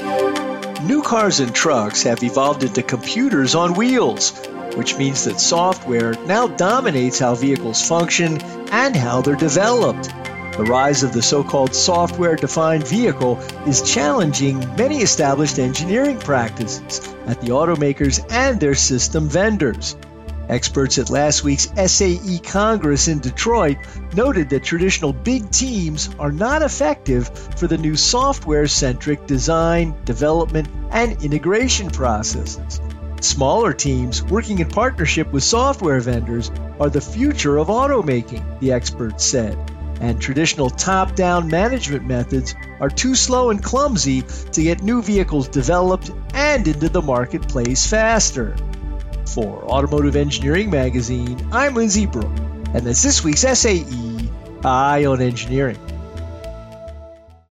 New cars and trucks have evolved into computers on wheels, which means that software now dominates how vehicles function and how they're developed. The rise of the so called software defined vehicle is challenging many established engineering practices at the automakers and their system vendors. Experts at last week's SAE Congress in Detroit noted that traditional big teams are not effective for the new software centric design, development, and integration processes. Smaller teams working in partnership with software vendors are the future of automaking, the experts said. And traditional top down management methods are too slow and clumsy to get new vehicles developed and into the marketplace faster. For Automotive Engineering Magazine, I'm Lindsay Brooke, and that's this week's SAE Eye on Engineering.